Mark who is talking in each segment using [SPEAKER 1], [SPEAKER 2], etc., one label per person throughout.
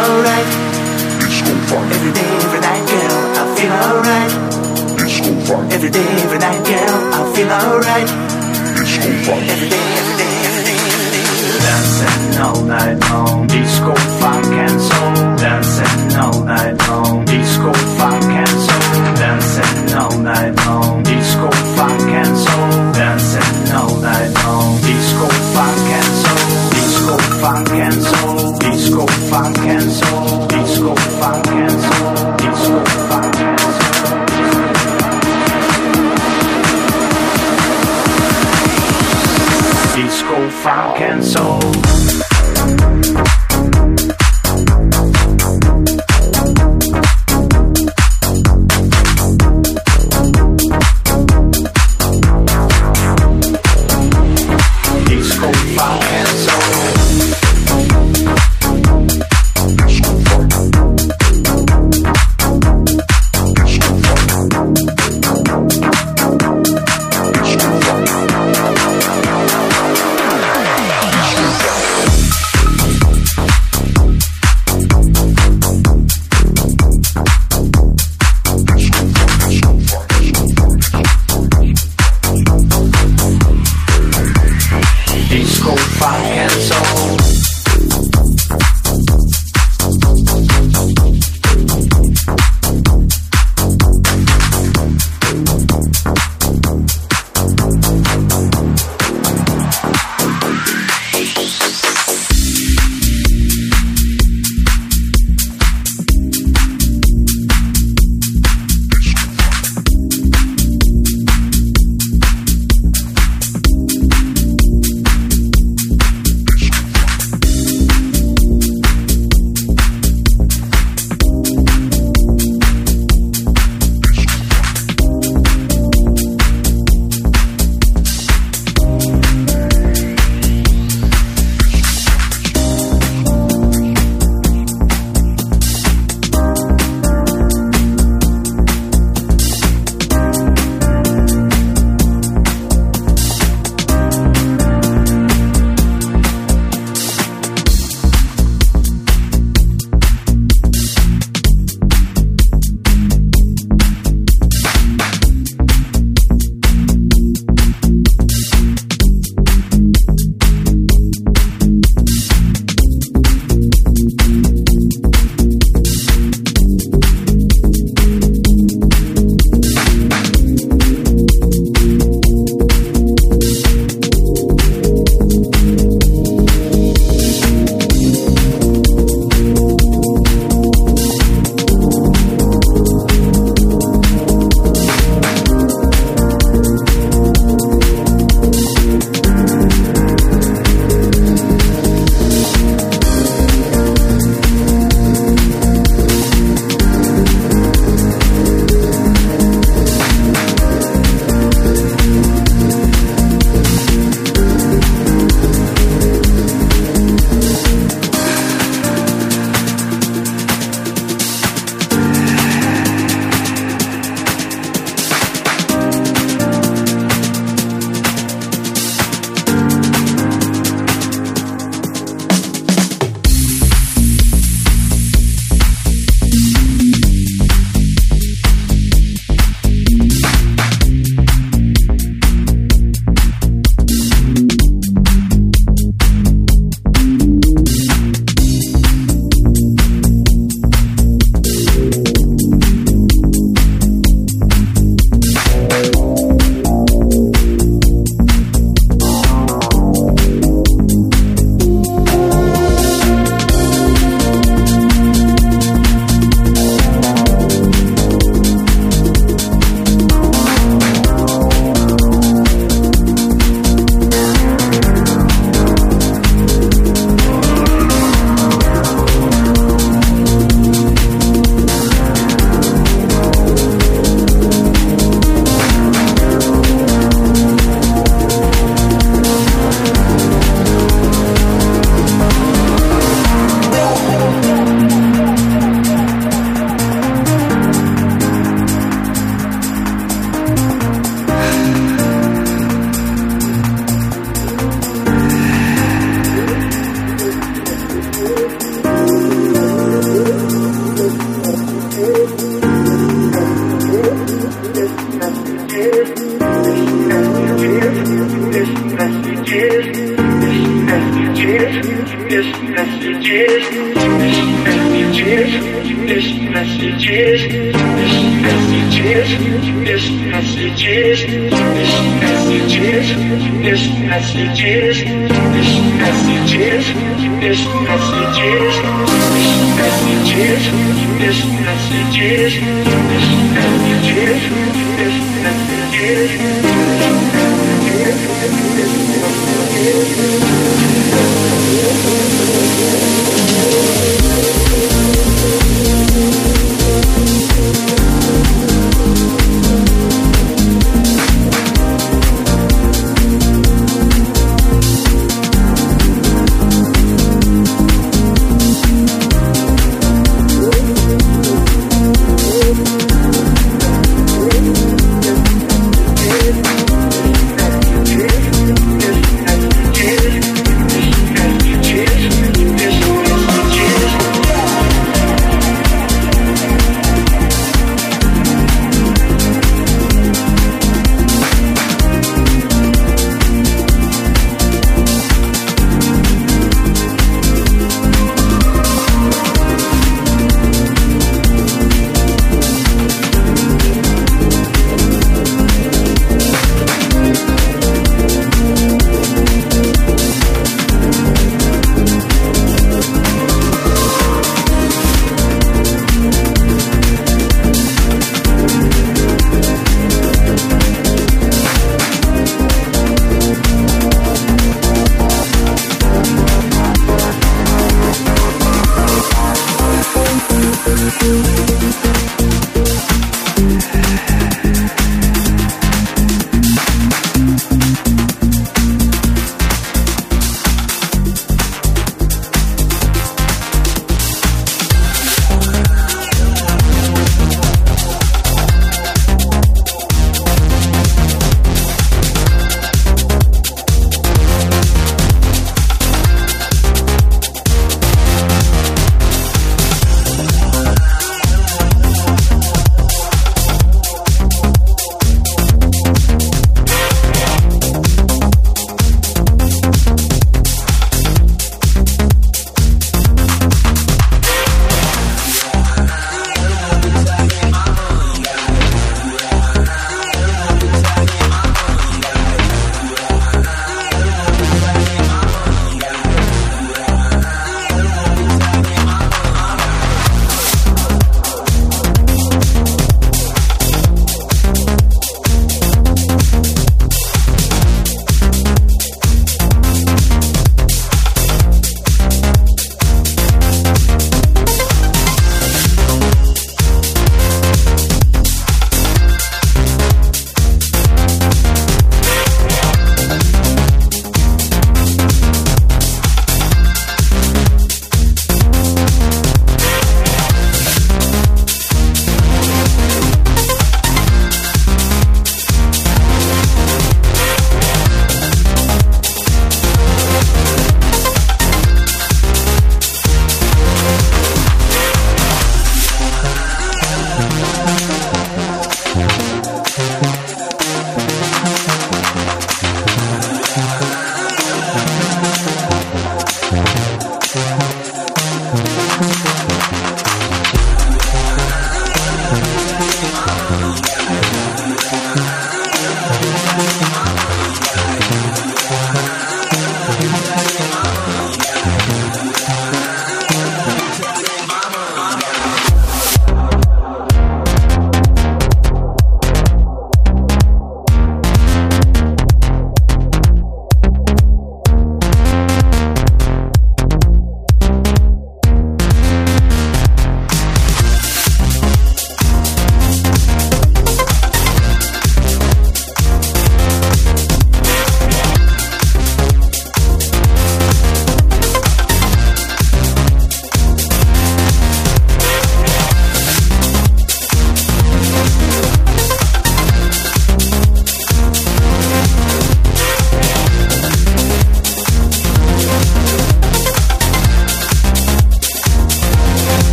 [SPEAKER 1] alright. Every day, every night, girl, I feel alright. Every day, every night, girl, I feel alright. Every day, every day, every day, every day.
[SPEAKER 2] Dancing all night long, disco funk and soul. Dancing all night long, disco funk and soul. Dancing all night long, disco funk and soul. Dancing all night long, disco funk and soul. Disco funk and soul. Disco funk and soul. Disco funk and soul. Disco funk and soul. Disco funk and soul.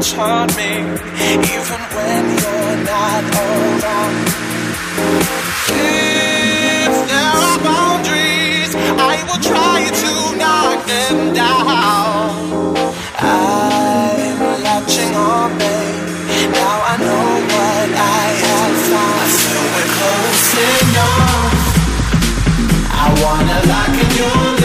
[SPEAKER 3] won't me, even when you're not around. If there are boundaries, I will try to knock them down. I'm latching on, babe. Now I know what I have found. I feel we're close enough. I wanna lock in your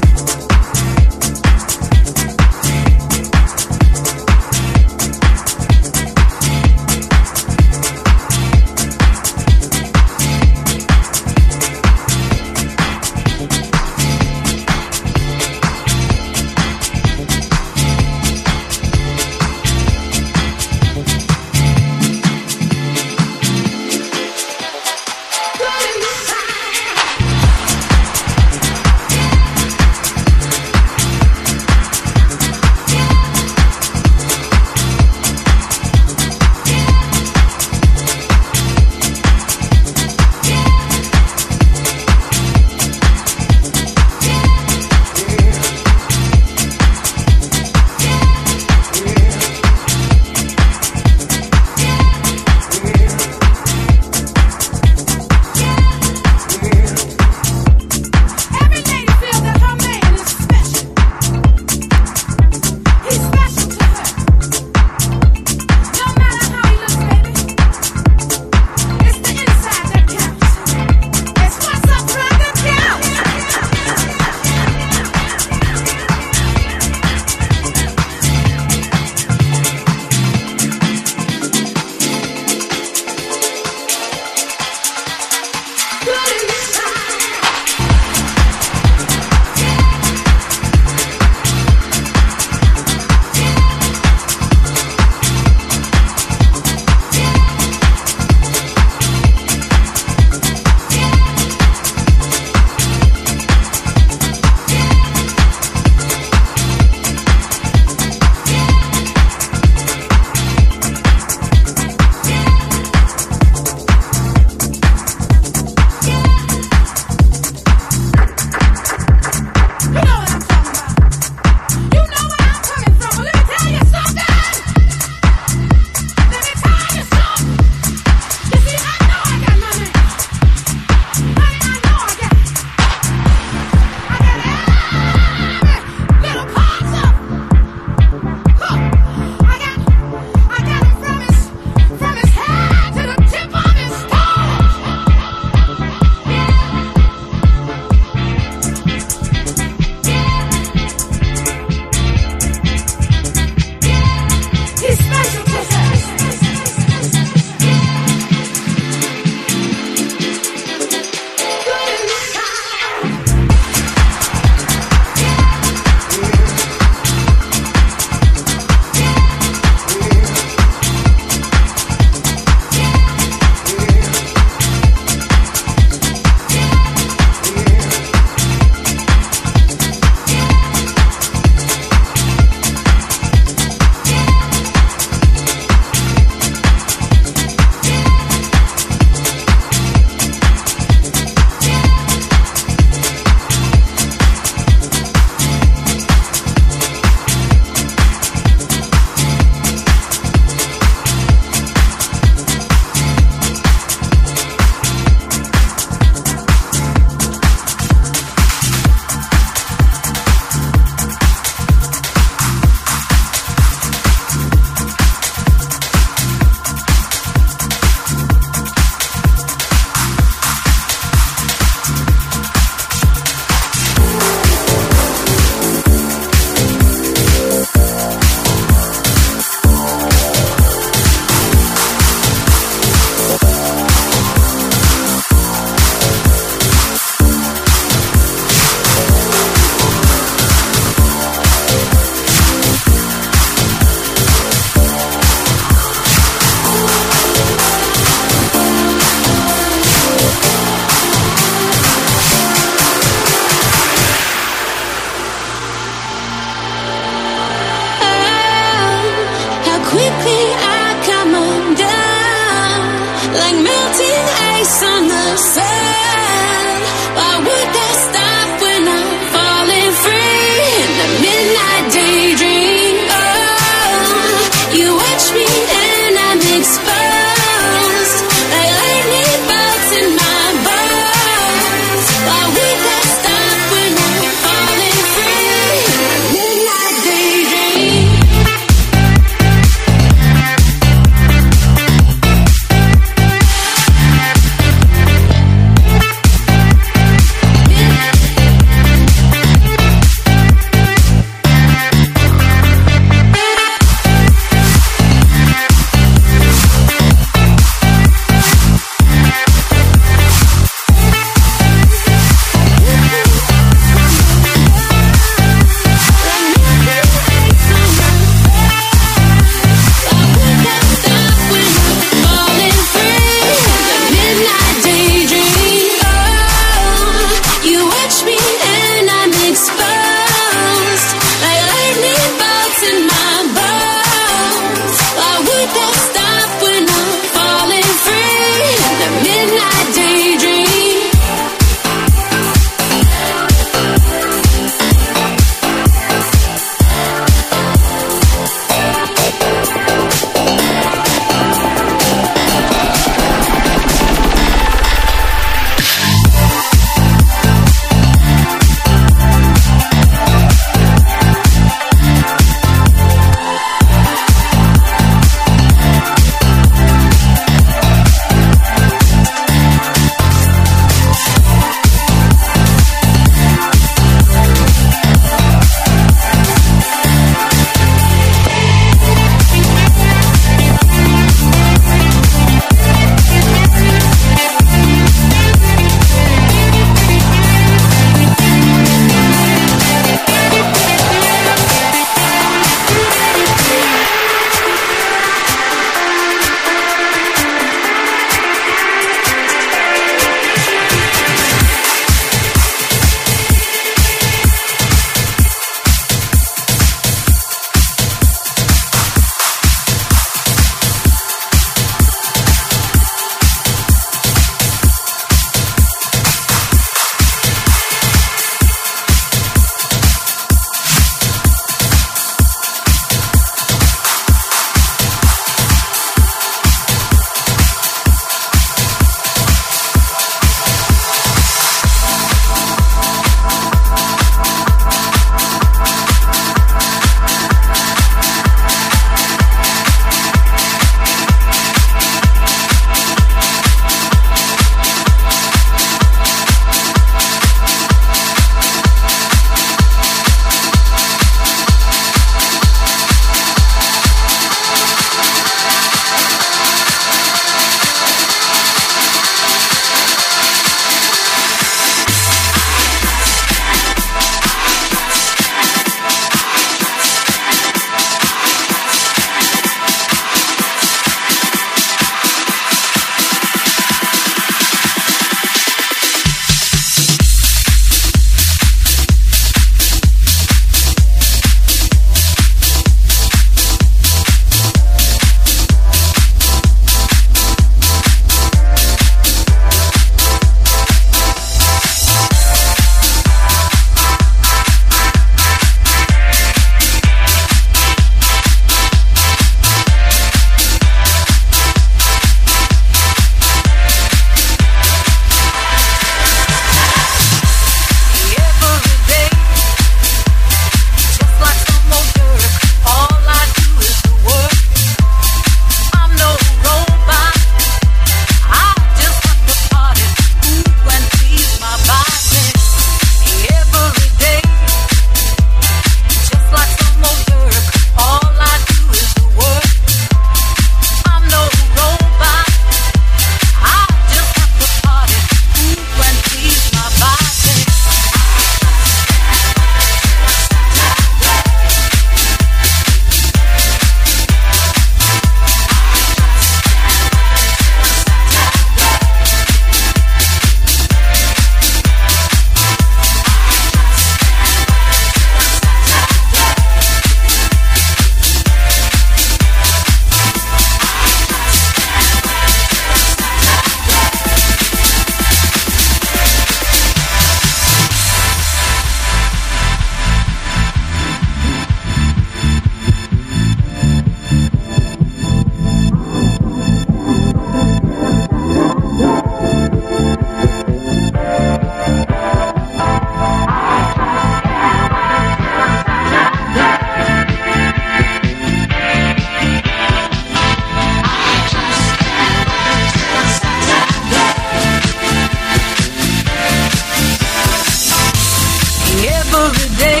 [SPEAKER 3] every day.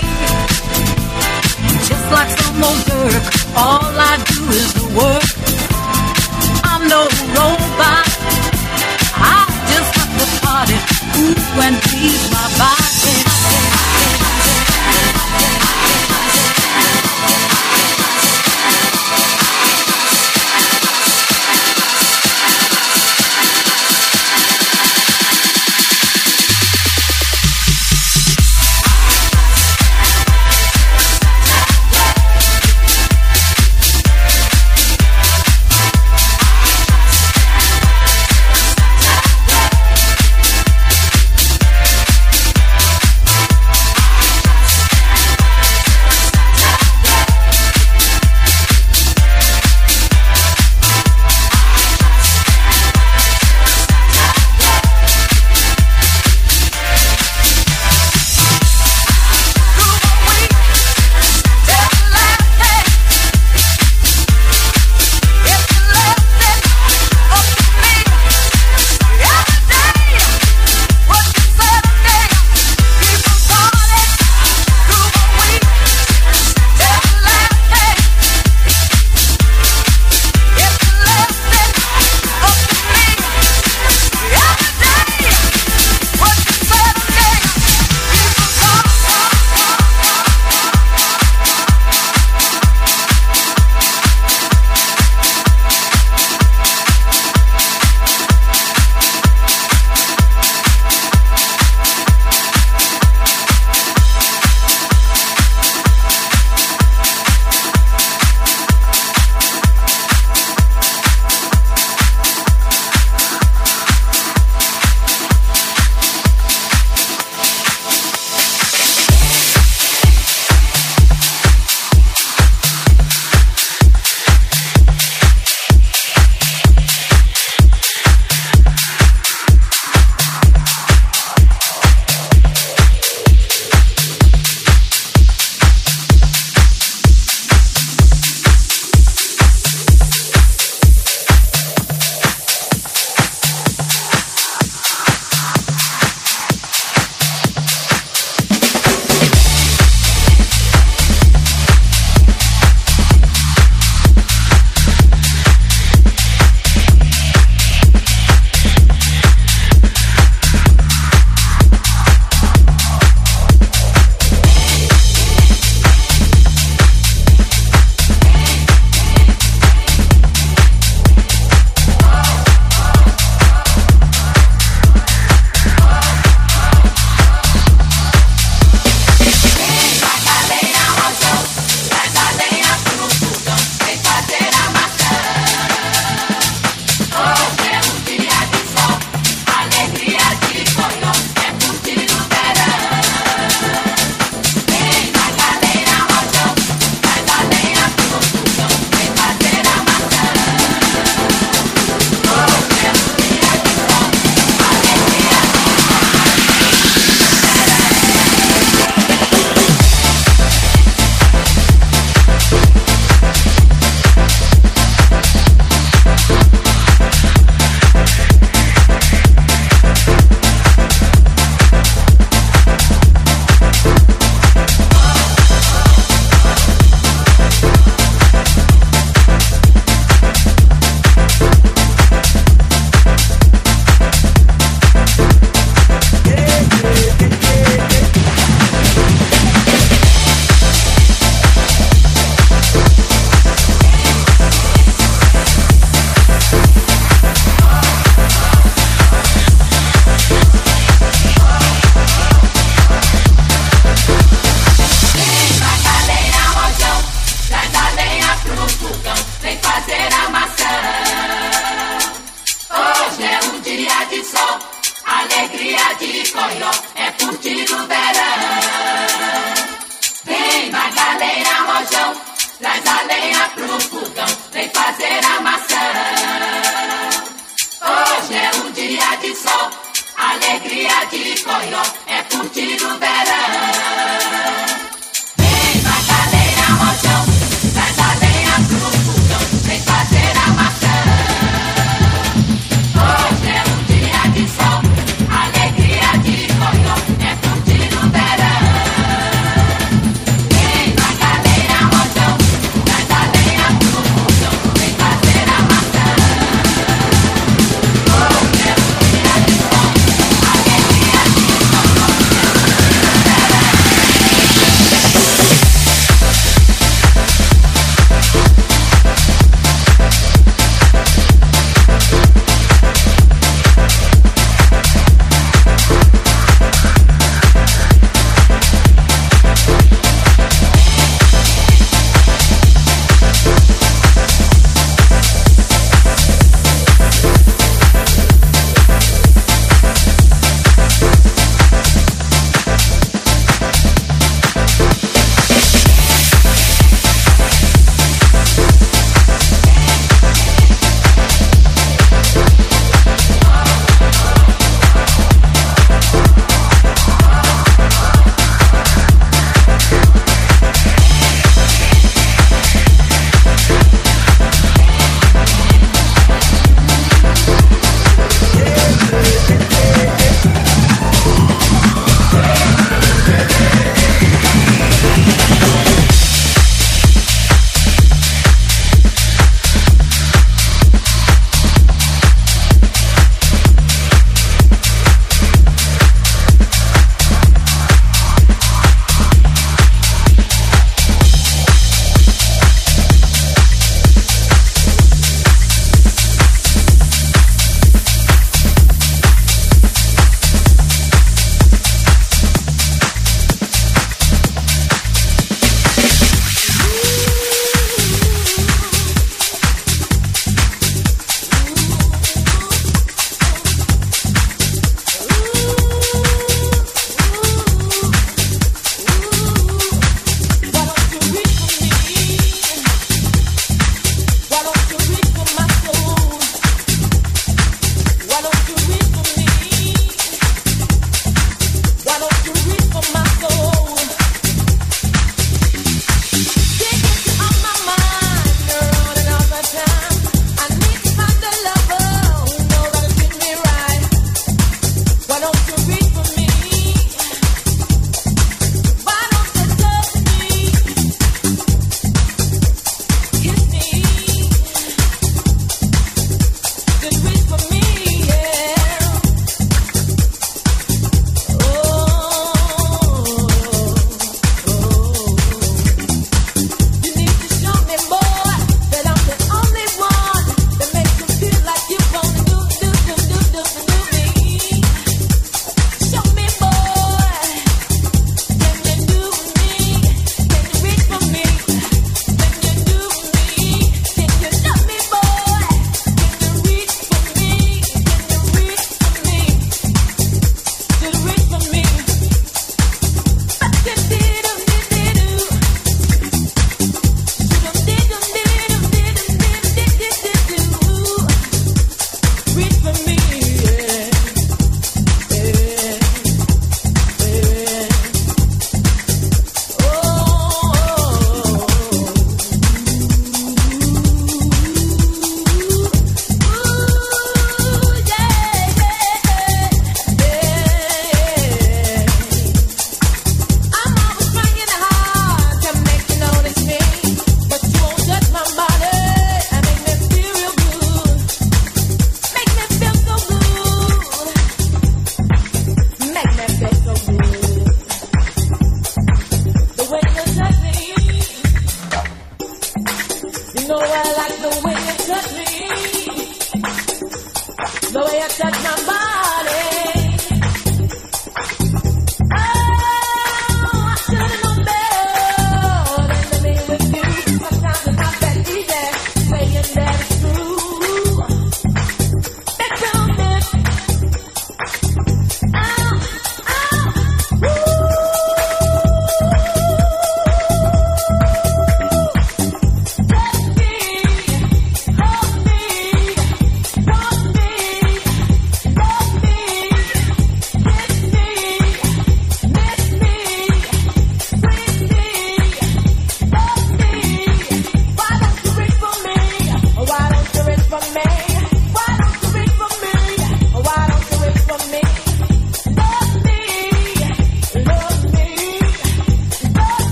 [SPEAKER 3] Just like some old jerk, all I
[SPEAKER 4] do is work. I'm no robot. I
[SPEAKER 5] just have
[SPEAKER 6] to party,
[SPEAKER 7] ooh, and please my body.